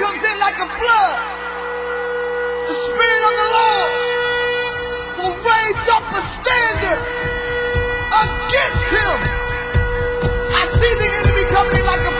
comes in like a flood, the Spirit of the Lord will raise up a standard against him. I see the enemy coming in like a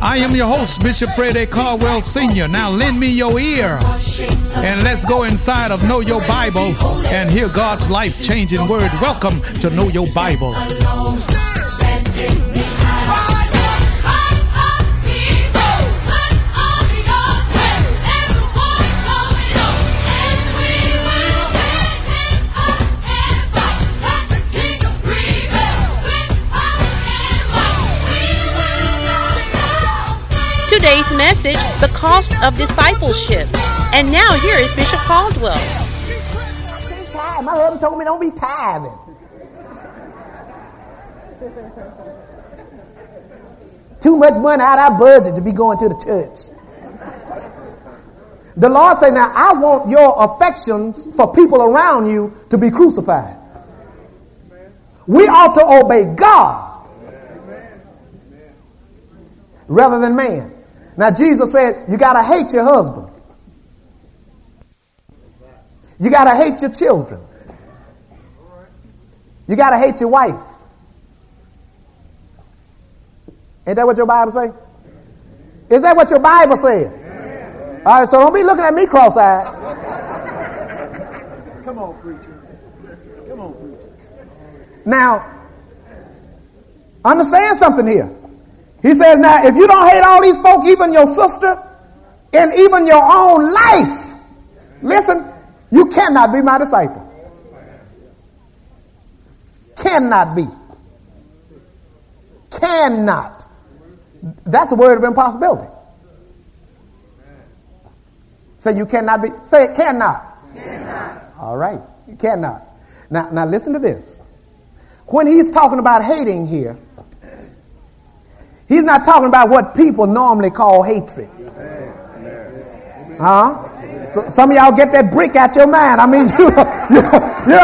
I am your host, Bishop Fred A. Caldwell Sr. Now lend me your ear and let's go inside of Know Your Bible and hear God's life changing word. Welcome to Know Your Bible. Today's message The Cost of Discipleship. And now here is Bishop Caldwell. My husband told me don't be tithing. Too much money out of our budget to be going to the church. The Lord said, Now I want your affections for people around you to be crucified. We ought to obey God rather than man. Now Jesus said, You got to hate your husband. You got to hate your children. You got to hate your wife. Ain't that what your Bible say? Is that what your Bible said? All right, so don't be looking at me cross-eyed. Come on, preacher. Come on, preacher. Now, understand something here. He says, now, if you don't hate all these folk, even your sister, and even your own life, listen, you cannot be my disciple. Cannot be. Cannot. That's a word of impossibility. Say you cannot be. Say it cannot. Cannot. All right. You cannot. Now, now listen to this. When he's talking about hating here, he's not talking about what people normally call hatred. Huh? So, some of y'all get that brick out your mind. I mean, you, you, you,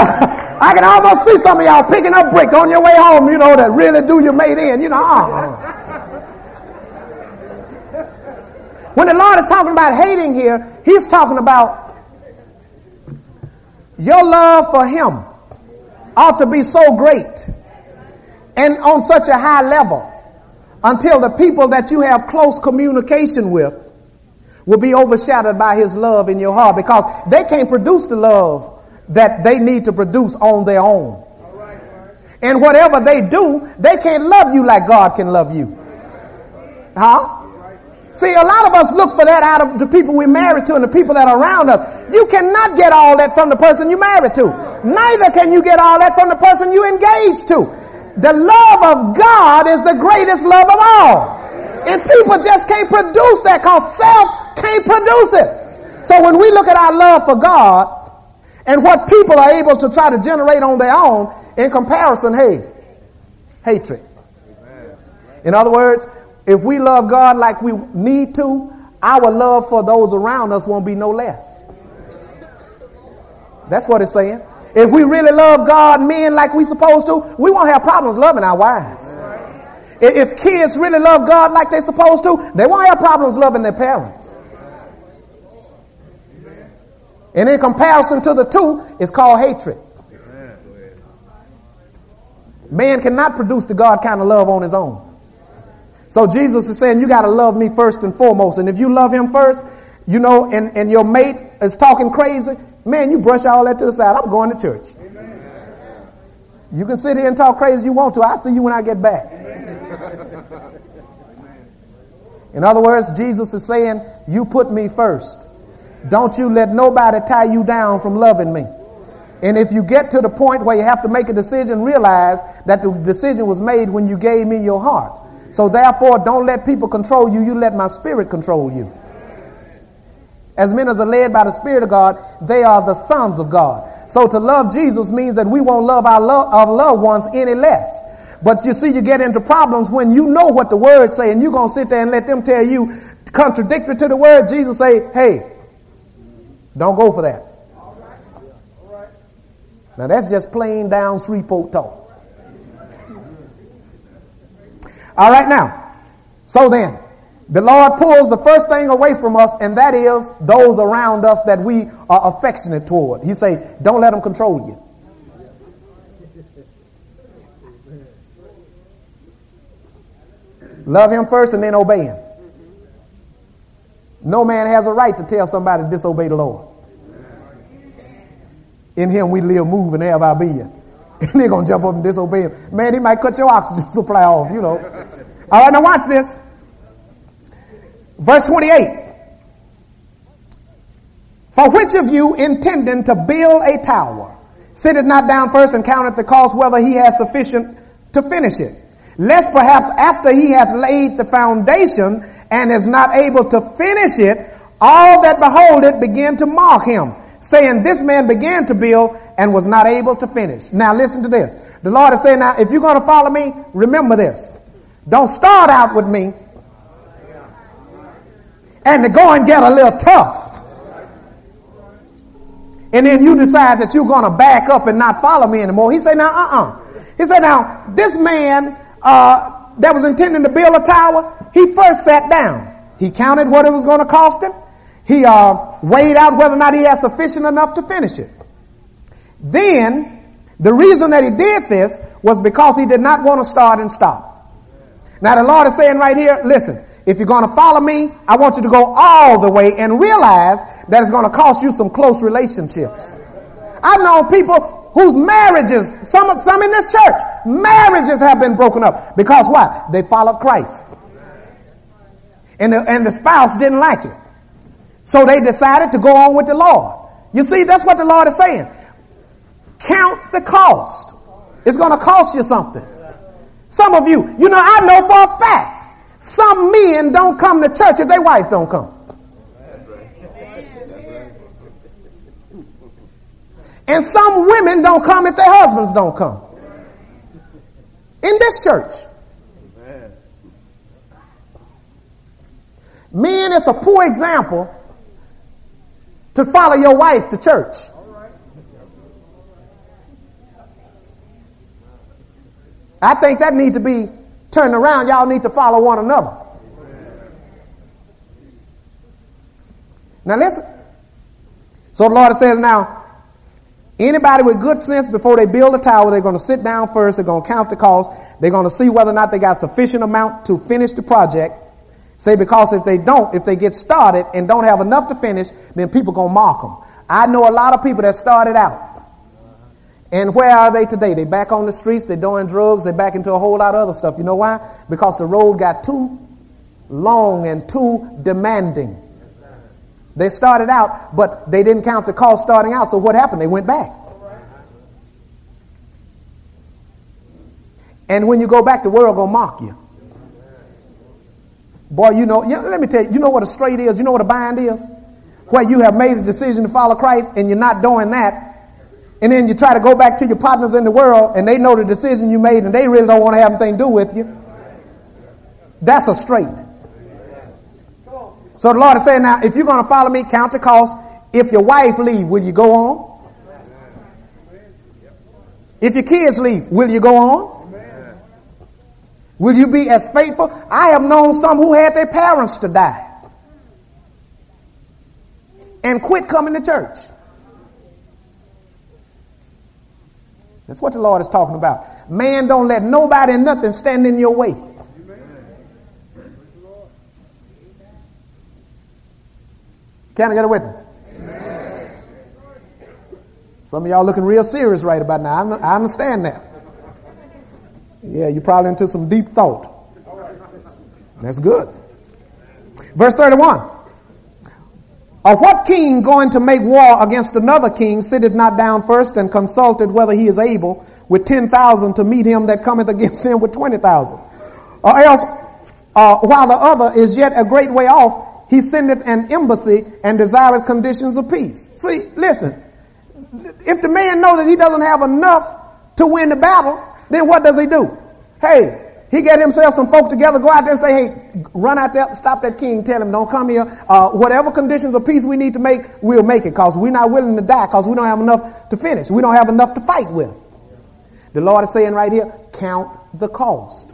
I can almost see some of y'all picking up brick on your way home, you know, that really do you made in, you know. Uh-uh. When the Lord is talking about hating here, he's talking about your love for him ought to be so great and on such a high level until the people that you have close communication with will be overshadowed by his love in your heart because they can't produce the love that they need to produce on their own. And whatever they do, they can't love you like God can love you. Huh? See, a lot of us look for that out of the people we're married to and the people that are around us. You cannot get all that from the person you're married to. Neither can you get all that from the person you engaged to. The love of God is the greatest love of all. And people just can't produce that because self can't produce it. So when we look at our love for God and what people are able to try to generate on their own, in comparison, hey, hatred. In other words, if we love God like we need to, our love for those around us won't be no less. That's what it's saying. If we really love God, men, like we supposed to, we won't have problems loving our wives. If kids really love God like they're supposed to, they won't have problems loving their parents. And in comparison to the two, it's called hatred. Man cannot produce the God kind of love on his own. So Jesus is saying, you got to love me first and foremost. And if you love him first, you know, and, and your mate is talking crazy, man, you brush all that to the side. I'm going to church. Amen. You can sit here and talk crazy you want to. I'll see you when I get back. In other words, Jesus is saying, you put me first. Don't you let nobody tie you down from loving me. And if you get to the point where you have to make a decision, realize that the decision was made when you gave me your heart. So therefore, don't let people control you. You let my spirit control you. As men as are led by the Spirit of God, they are the sons of God. So to love Jesus means that we won't love our, lo- our loved ones any less. But you see, you get into problems when you know what the word say and you're to sit there and let them tell you contradictory to the word. Jesus say, hey, don't go for that. Now that's just plain down Shreveport talk. All right, now, so then, the Lord pulls the first thing away from us, and that is those around us that we are affectionate toward. He say, don't let them control you. Love him first and then obey him. No man has a right to tell somebody to disobey the Lord. In him we live, move, and have our being. And they're going to jump up and disobey him. Man, he might cut your oxygen supply off, you know. All right, now watch this. Verse 28. For which of you intending to build a tower, sitteth not down first and counteth the cost whether he has sufficient to finish it? Lest perhaps after he hath laid the foundation and is not able to finish it, all that behold it begin to mock him, saying, This man began to build and was not able to finish. Now listen to this. The Lord is saying, Now, if you're going to follow me, remember this. Don't start out with me and to go and get a little tough. And then you decide that you're going to back up and not follow me anymore. He said, Now, uh uh He said, Now, this man uh, that was intending to build a tower, he first sat down. He counted what it was going to cost him. He uh, weighed out whether or not he had sufficient enough to finish it. Then, the reason that he did this was because he did not want to start and stop. Now, the Lord is saying right here listen, if you're going to follow me, I want you to go all the way and realize that it's going to cost you some close relationships. I've known people whose marriages, some, some in this church, marriages have been broken up. Because why? They followed Christ. And the, and the spouse didn't like it. So they decided to go on with the Lord. You see, that's what the Lord is saying. Count the cost. It's going to cost you something. Some of you, you know, I know for a fact, some men don't come to church if their wife don't come. And some women don't come if their husbands don't come. In this church. Men, it's a poor example to follow your wife to church. I think that needs to be turned around. Y'all need to follow one another. Now listen. So the Lord says now, anybody with good sense before they build a tower, they're going to sit down first, they're going to count the cost, they're going to see whether or not they got sufficient amount to finish the project. Say because if they don't, if they get started and don't have enough to finish, then people going to mock them. I know a lot of people that started out. And where are they today? They back on the streets, they're doing drugs, they're back into a whole lot of other stuff. You know why? Because the road got too long and too demanding. They started out, but they didn't count the cost starting out. So what happened? They went back. And when you go back, the world gonna mock you. Boy, you know, you know, let me tell you, you know what a strait is? You know what a bind is? Where you have made a decision to follow Christ and you're not doing that. And then you try to go back to your partners in the world and they know the decision you made and they really don't want to have anything to do with you. That's a strait. So the Lord is saying now, if you're going to follow me, count the cost. If your wife leave, will you go on? If your kids leave, will you go on? Will you be as faithful? I have known some who had their parents to die and quit coming to church. That's what the Lord is talking about. Man, don't let nobody and nothing stand in your way. Can I get a witness? Some of y'all looking real serious right about now. I understand that. Yeah, you're probably into some deep thought. That's good. Verse 31. Or what king going to make war against another king sitteth not down first and consulted whether he is able with 10,000 to meet him that cometh against him with 20,000? Or else uh, while the other is yet a great way off, he sendeth an embassy and desireth conditions of peace. See, listen, if the man knows that he doesn't have enough to win the battle, then what does he do? Hey, he get himself some folk together, go out there and say, hey, run out there, stop that king, tell him, don't come here. Uh, whatever conditions of peace we need to make, we'll make it because we're not willing to die because we don't have enough to finish. We don't have enough to fight with. The Lord is saying right here, count the cost.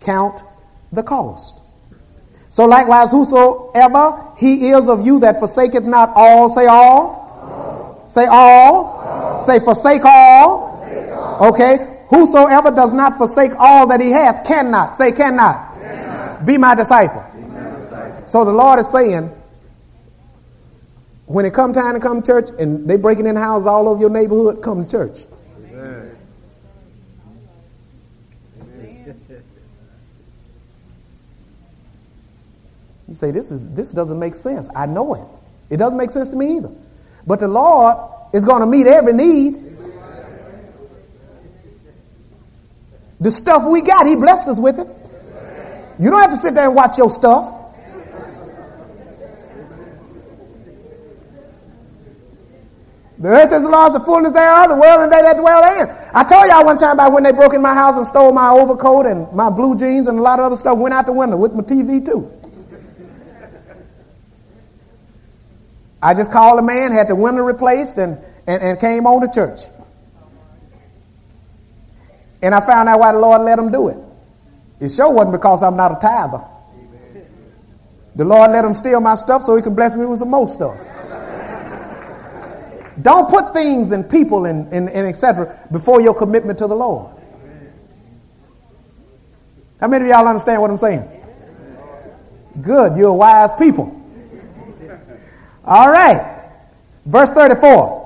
Count the cost. So likewise, whosoever he is of you that forsaketh not all, say all. Say all. all. Say forsake all. all. Okay. Whosoever does not forsake all that he hath cannot. Say cannot. cannot. Be, my Be my disciple. So the Lord is saying, when it come time to come to church and they breaking in houses all over your neighborhood, come to church. Amen. You say this is this doesn't make sense. I know it. It doesn't make sense to me either. But the Lord is going to meet every need. The stuff we got, He blessed us with it. You don't have to sit there and watch your stuff. The earth is the Lord's, the fullness thereof, the world and they that dwell in. I told y'all one time about when they broke in my house and stole my overcoat and my blue jeans and a lot of other stuff, went out the window with my TV too. I just called a man, had the window replaced, and, and, and came on to church. And I found out why the Lord let him do it. It sure wasn't because I'm not a tither. The Lord let him steal my stuff so he can bless me with some more stuff. Don't put things and people and, and, and etc. before your commitment to the Lord. How many of y'all understand what I'm saying? Good, you're wise people. All right. Verse 34.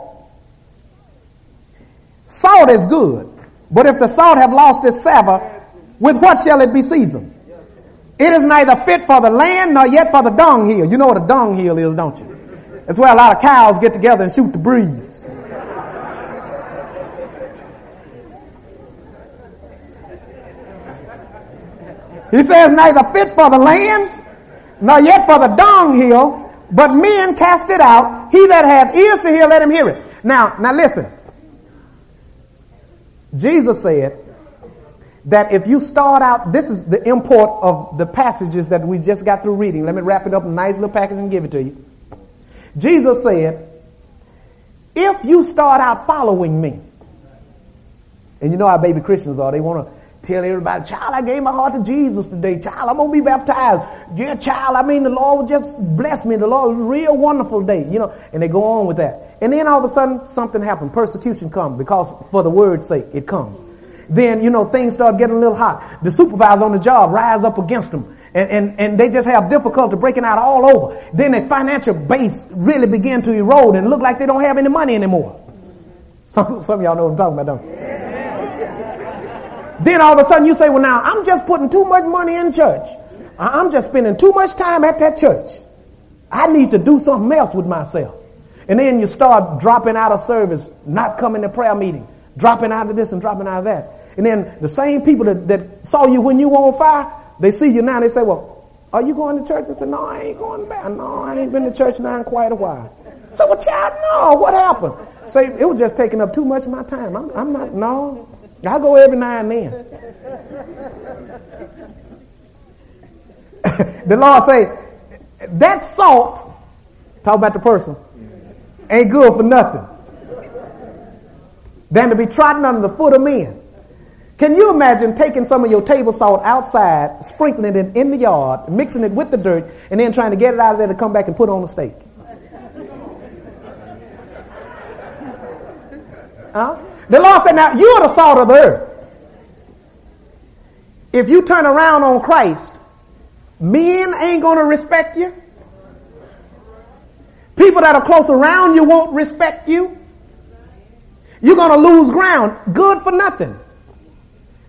Salt is good, but if the salt have lost its savor, with what shall it be seasoned? It is neither fit for the land nor yet for the dung hill. You know what a dung hill is, don't you? It's where a lot of cows get together and shoot the breeze. He says, neither fit for the land, nor yet for the dung hill, but men cast it out. He that hath ears to hear, let him hear it. Now, now listen. Jesus said that if you start out, this is the import of the passages that we just got through reading. Let me wrap it up in a nice little package and give it to you. Jesus said, if you start out following me, and you know how baby Christians are, they want to tell everybody, child, I gave my heart to Jesus today. Child, I'm going to be baptized. Yeah, child, I mean, the Lord just bless me. The Lord real wonderful day, you know, and they go on with that. And then all of a sudden, something happened. Persecution comes because for the word's sake, it comes. Then, you know, things start getting a little hot. The supervisor on the job rise up against them and, and, and they just have difficulty breaking out all over. Then their financial base really begin to erode and look like they don't have any money anymore. Some, some of y'all know what I'm talking about, don't you? Then all of a sudden you say, well, now I'm just putting too much money in church. I'm just spending too much time at that church. I need to do something else with myself. And then you start dropping out of service, not coming to prayer meeting, dropping out of this and dropping out of that. And then the same people that, that saw you when you were on fire, they see you now they say, well, are you going to church? I said, no, I ain't going back. No, I ain't been to church now in quite a while. So, well, child, no, what happened? Say, it was just taking up too much of my time. I'm, I'm not, no. I go every now and then. the Lord say, that salt, talk about the person, ain't good for nothing than to be trodden under the foot of men. Can you imagine taking some of your table salt outside, sprinkling it in the yard, mixing it with the dirt, and then trying to get it out of there to come back and put on a steak? Huh? The Lord said, Now you are the salt of the earth. If you turn around on Christ, men ain't going to respect you. People that are close around you won't respect you. You're going to lose ground. Good for nothing.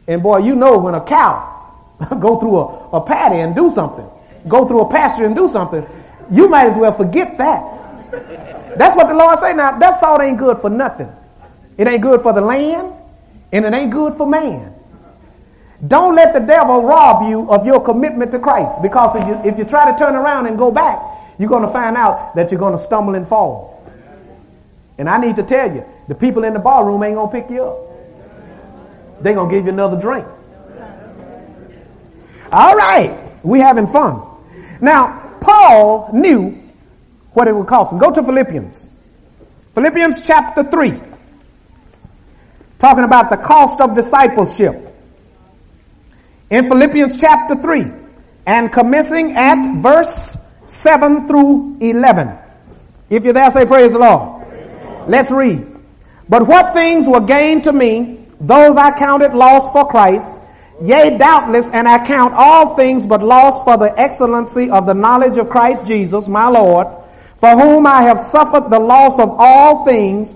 And boy, you know when a cow go through a, a paddy and do something, go through a pasture and do something, you might as well forget that. That's what the Lord say now. That salt ain't good for nothing. It ain't good for the land. And it ain't good for man. Don't let the devil rob you of your commitment to Christ. Because if you, if you try to turn around and go back, you're going to find out that you're going to stumble and fall. And I need to tell you, the people in the barroom ain't going to pick you up. They're going to give you another drink. All right, we having fun. Now, Paul knew what it would cost him. Go to Philippians. Philippians chapter 3. Talking about the cost of discipleship. In Philippians chapter 3, and commencing at verse 7 through 11. If you're there, say praise the Lord. Let's read. But what things were gained to me, those I counted loss for Christ. Yea, doubtless, and I count all things but loss for the excellency of the knowledge of Christ Jesus, my Lord, for whom I have suffered the loss of all things,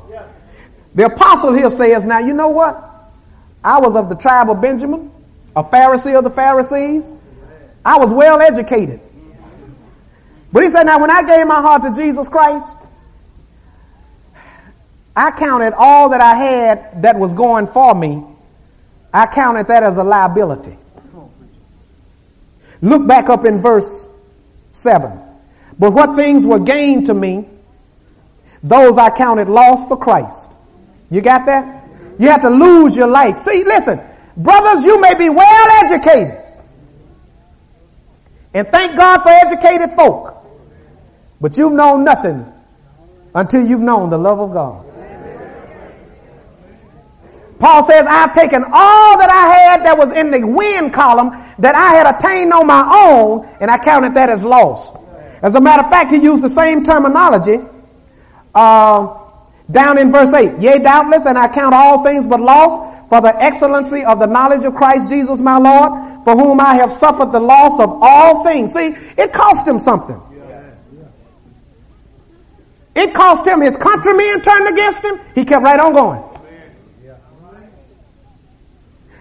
The apostle here says, Now, you know what? I was of the tribe of Benjamin, a Pharisee of the Pharisees. I was well educated. But he said, Now, when I gave my heart to Jesus Christ, I counted all that I had that was going for me I counted that as a liability. Look back up in verse 7. But what things were gained to me, those I counted lost for Christ. You got that? You have to lose your life. See, listen, brothers, you may be well educated. And thank God for educated folk. But you've known nothing until you've known the love of God. Paul says, I've taken all that I had that was in the win column that I had attained on my own, and I counted that as loss. As a matter of fact, he used the same terminology uh, down in verse 8. Yea, doubtless, and I count all things but loss for the excellency of the knowledge of Christ Jesus my Lord, for whom I have suffered the loss of all things. See, it cost him something. It cost him his countrymen turned against him. He kept right on going.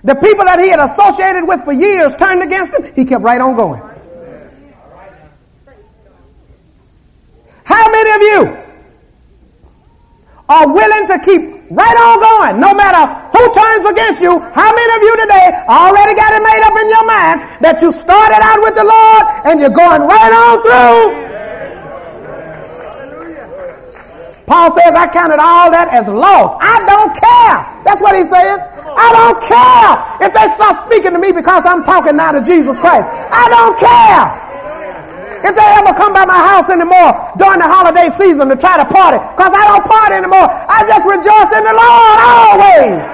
The people that he had associated with for years turned against him. He kept right on going. How many of you are willing to keep right on going no matter who turns against you? How many of you today already got it made up in your mind that you started out with the Lord and you're going right on through? Paul says, I counted all that as loss. I don't care. That's what he's saying. I don't care if they stop speaking to me because I'm talking now to Jesus Christ. I don't care. If they ever come by my house anymore during the holiday season to try to party, because I don't party anymore. I just rejoice in the Lord always.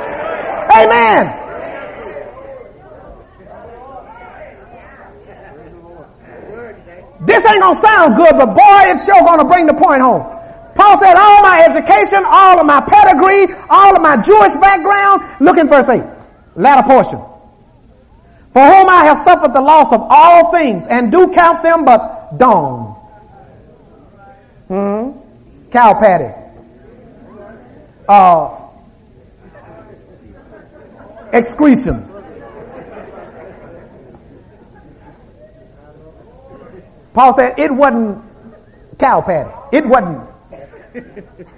Amen. This ain't gonna sound good, but boy, it's sure gonna bring the point home. Paul said, all my education, all of my pedigree, all of my Jewish background. Look in verse 8, latter portion. For whom I have suffered the loss of all things, and do count them but dung. Hmm? Cow patty. Uh, excretion. Paul said it wasn't cow patty. It wasn't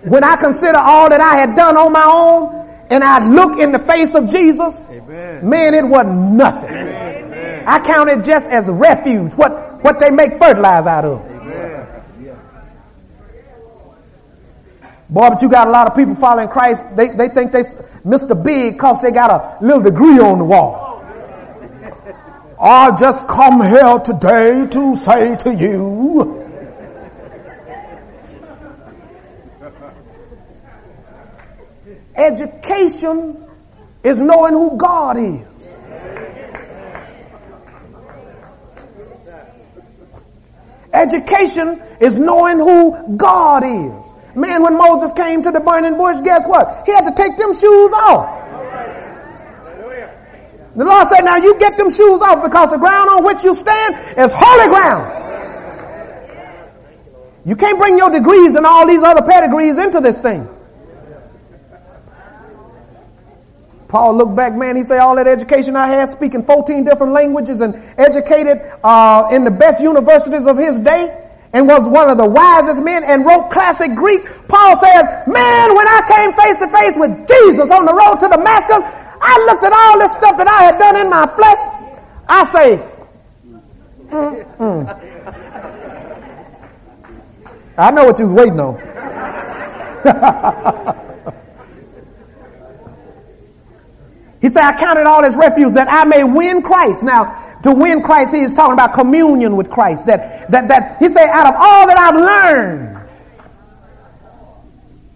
when I consider all that I had done on my own and I look in the face of Jesus, Amen. man, it wasn't nothing. Amen. I count it just as refuge, what, what they make fertilizer out of. Boy, but you got a lot of people following Christ. They, they think they Mr. Big because they got a little degree on the wall. I just come here today to say to you Education is knowing who God is. Education is knowing who God is. Man, when Moses came to the burning bush, guess what? He had to take them shoes off. The Lord said, now you get them shoes off because the ground on which you stand is holy ground. You can't bring your degrees and all these other pedigrees into this thing. Paul looked back, man, he said, all that education I had, speaking 14 different languages and educated uh, in the best universities of his day and was one of the wisest men and wrote classic Greek. Paul says, man, when I came face to face with Jesus on the road to Damascus, I looked at all this stuff that I had done in my flesh. I say, Mm-mm. I know what you was waiting on. he said, I counted all as refuse that I may win Christ. Now, to win Christ, he is talking about communion with Christ. That, that, that he said, out of all that I've learned,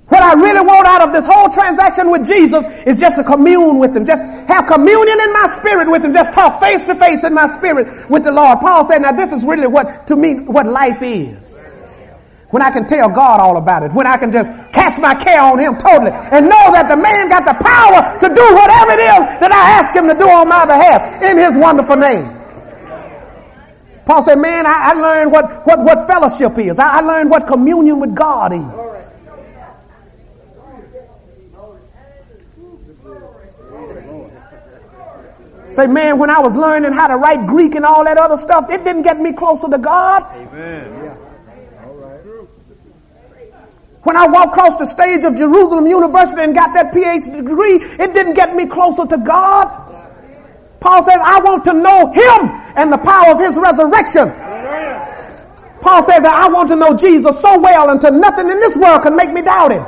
what I really want out of this whole transaction with Jesus is just to commune with him, just have communion in my spirit with him, just talk face to face in my spirit with the Lord. Paul said, now this is really what, to me, what life is. When I can tell God all about it, when I can just cast my care on him totally and know that the man got the power to do whatever it is that I ask him to do on my behalf in his wonderful name. Paul said, man, I, I learned what, what, what fellowship is. I, I learned what communion with God is. Say, man, when I was learning how to write Greek and all that other stuff, it didn't get me closer to God. Amen. When I walked across the stage of Jerusalem University and got that PhD degree, it didn't get me closer to God. Paul says, I want to know Him and the power of His resurrection. Paul said that I want to know Jesus so well until nothing in this world can make me doubt Him.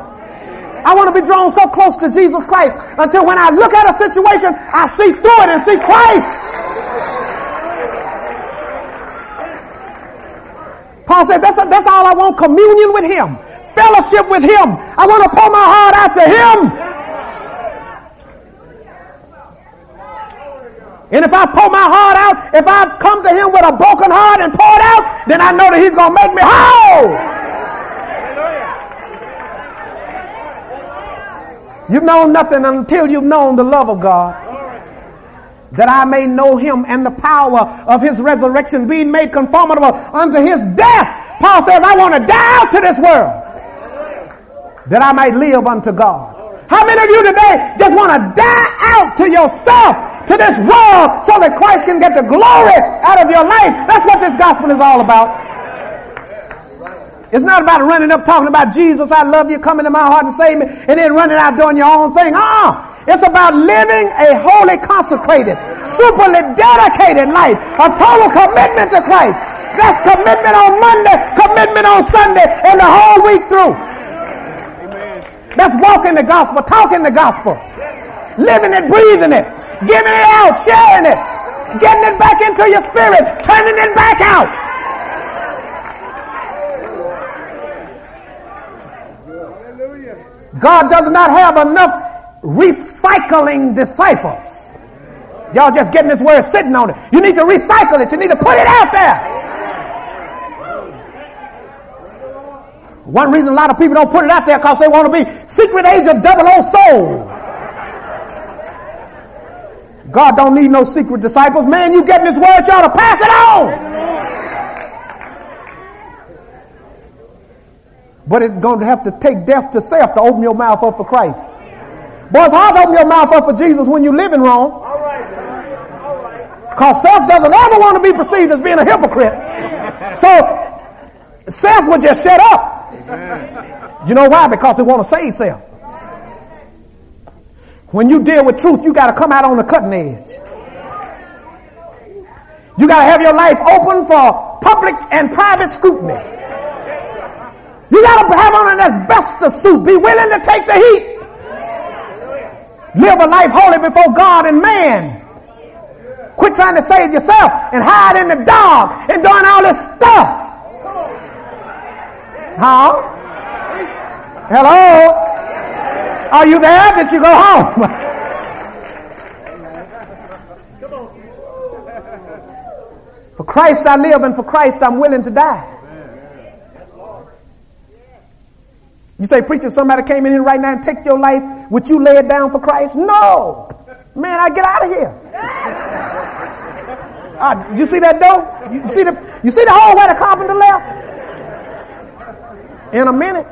I want to be drawn so close to Jesus Christ until when I look at a situation, I see through it and see Christ. Paul said, that's, that's all I want communion with Him, fellowship with Him. I want to pour my heart out to Him. And if I pour my heart out, if I come to Him with a broken heart and pour it out, then I know that He's going to make me whole. You've known nothing until you've known the love of God. That I may know him and the power of his resurrection, being made conformable unto his death. Paul says, I want to die out to this world that I might live unto God. How many of you today just want to die out to yourself, to this world, so that Christ can get the glory out of your life? That's what this gospel is all about. It's not about running up talking about Jesus, I love you, come into my heart and save me, and then running out doing your own thing. Ah, uh-uh. it's about living a holy, consecrated, superly dedicated life of total commitment to Christ. That's commitment on Monday, commitment on Sunday, and the whole week through. That's walking the gospel, talking the gospel, living it, breathing it, giving it out, sharing it, getting it back into your spirit, turning it back out. God does not have enough recycling disciples. Y'all just getting this word sitting on it. You need to recycle it. You need to put it out there. One reason a lot of people don't put it out there because they want to be secret agent double O soul. God don't need no secret disciples. Man, you getting this word, y'all to pass it on. But it's going to have to take death to self to open your mouth up for Christ. Boy, it's hard to open your mouth up for Jesus when you're living wrong. Because self doesn't ever want to be perceived as being a hypocrite. So self will just shut up. You know why? Because they want to save self. When you deal with truth, you got to come out on the cutting edge. You got to have your life open for public and private scrutiny. You got to have on an asbestos suit. Be willing to take the heat. Live a life holy before God and man. Quit trying to save yourself and hide in the dark and doing all this stuff. Huh? Hello? Are you there? Did you go home? For Christ I live, and for Christ I'm willing to die. You say, preacher, somebody came in here right now and take your life. Would you lay it down for Christ? No. Man, I get out of here. Uh, you see that door? You see the you see the where the carpenter left? In a minute.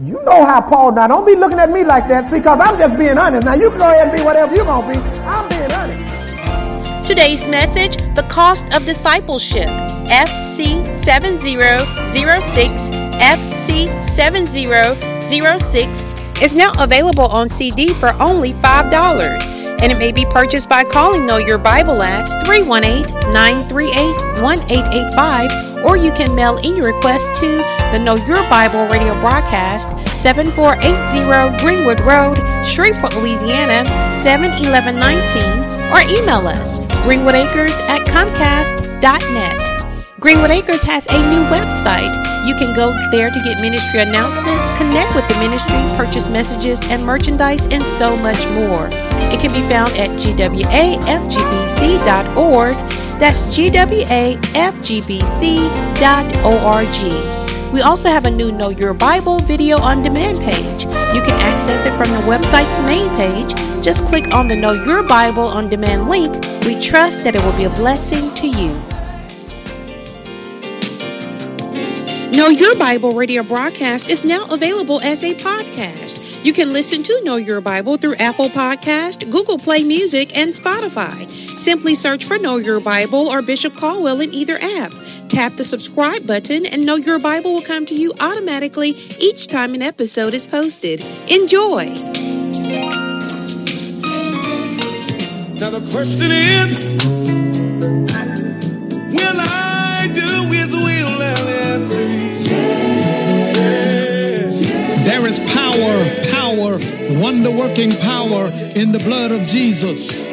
You know how Paul now don't be looking at me like that. See, because I'm just being honest. Now you can go ahead and be whatever you're gonna be. I'm being honest. Today's message The Cost of Discipleship, FC7006, FC7006 is now available on CD for only $5 and it may be purchased by calling Know Your Bible at 318 938 1885, or you can mail in your request to the Know Your Bible radio broadcast, 7480 Greenwood Road, Shreveport, Louisiana, 71119, or email us greenwoodacres at comcast.net. Greenwood Acres has a new website. You can go there to get ministry announcements, connect with the ministry, purchase messages and merchandise, and so much more. It can be found at gwafgbc.org. That's gwafgbc.org. We also have a new Know Your Bible video on demand page. You can access it from the website's main page. Just click on the Know Your Bible on demand link. We trust that it will be a blessing to you. Know Your Bible radio broadcast is now available as a podcast. You can listen to Know Your Bible through Apple Podcast, Google Play Music, and Spotify. Simply search for Know Your Bible or Bishop Caldwell in either app. Tap the subscribe button and Know Your Bible will come to you automatically each time an episode is posted. Enjoy. Now the question is, will I wonder working power in the blood of Jesus.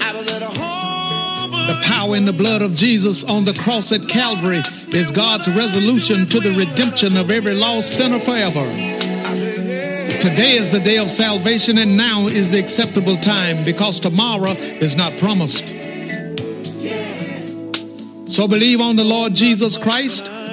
I was at a home. The power in the blood of Jesus on the cross at Calvary is God's resolution to the redemption of every lost sinner forever. Today is the day of salvation, and now is the acceptable time because tomorrow is not promised. So believe on the Lord Jesus Christ,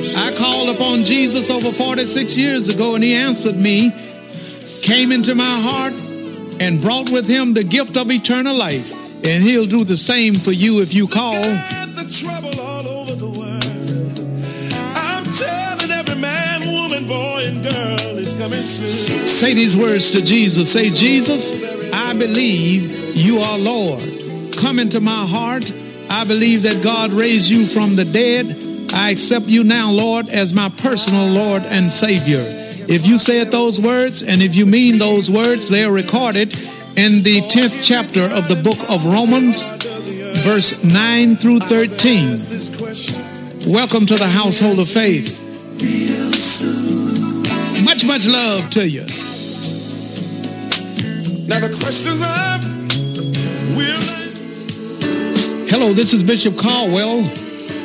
I called upon Jesus over 46 years ago, and he answered me, came into my heart, and brought with him the gift of eternal life. And he'll do the same for you if you call. Got the trouble all over the world. I'm telling every man, woman, boy, and girl is coming soon. Say these words to Jesus. Say, Jesus, I believe you are Lord. Come into my heart. I believe that God raised you from the dead. I accept you now, Lord, as my personal Lord and Savior. If you said those words and if you mean those words, they are recorded in the 10th chapter of the book of Romans, verse 9 through 13. Welcome to the household of faith. Much, much love to you. Now the questions are, will Hello, this is Bishop Caldwell,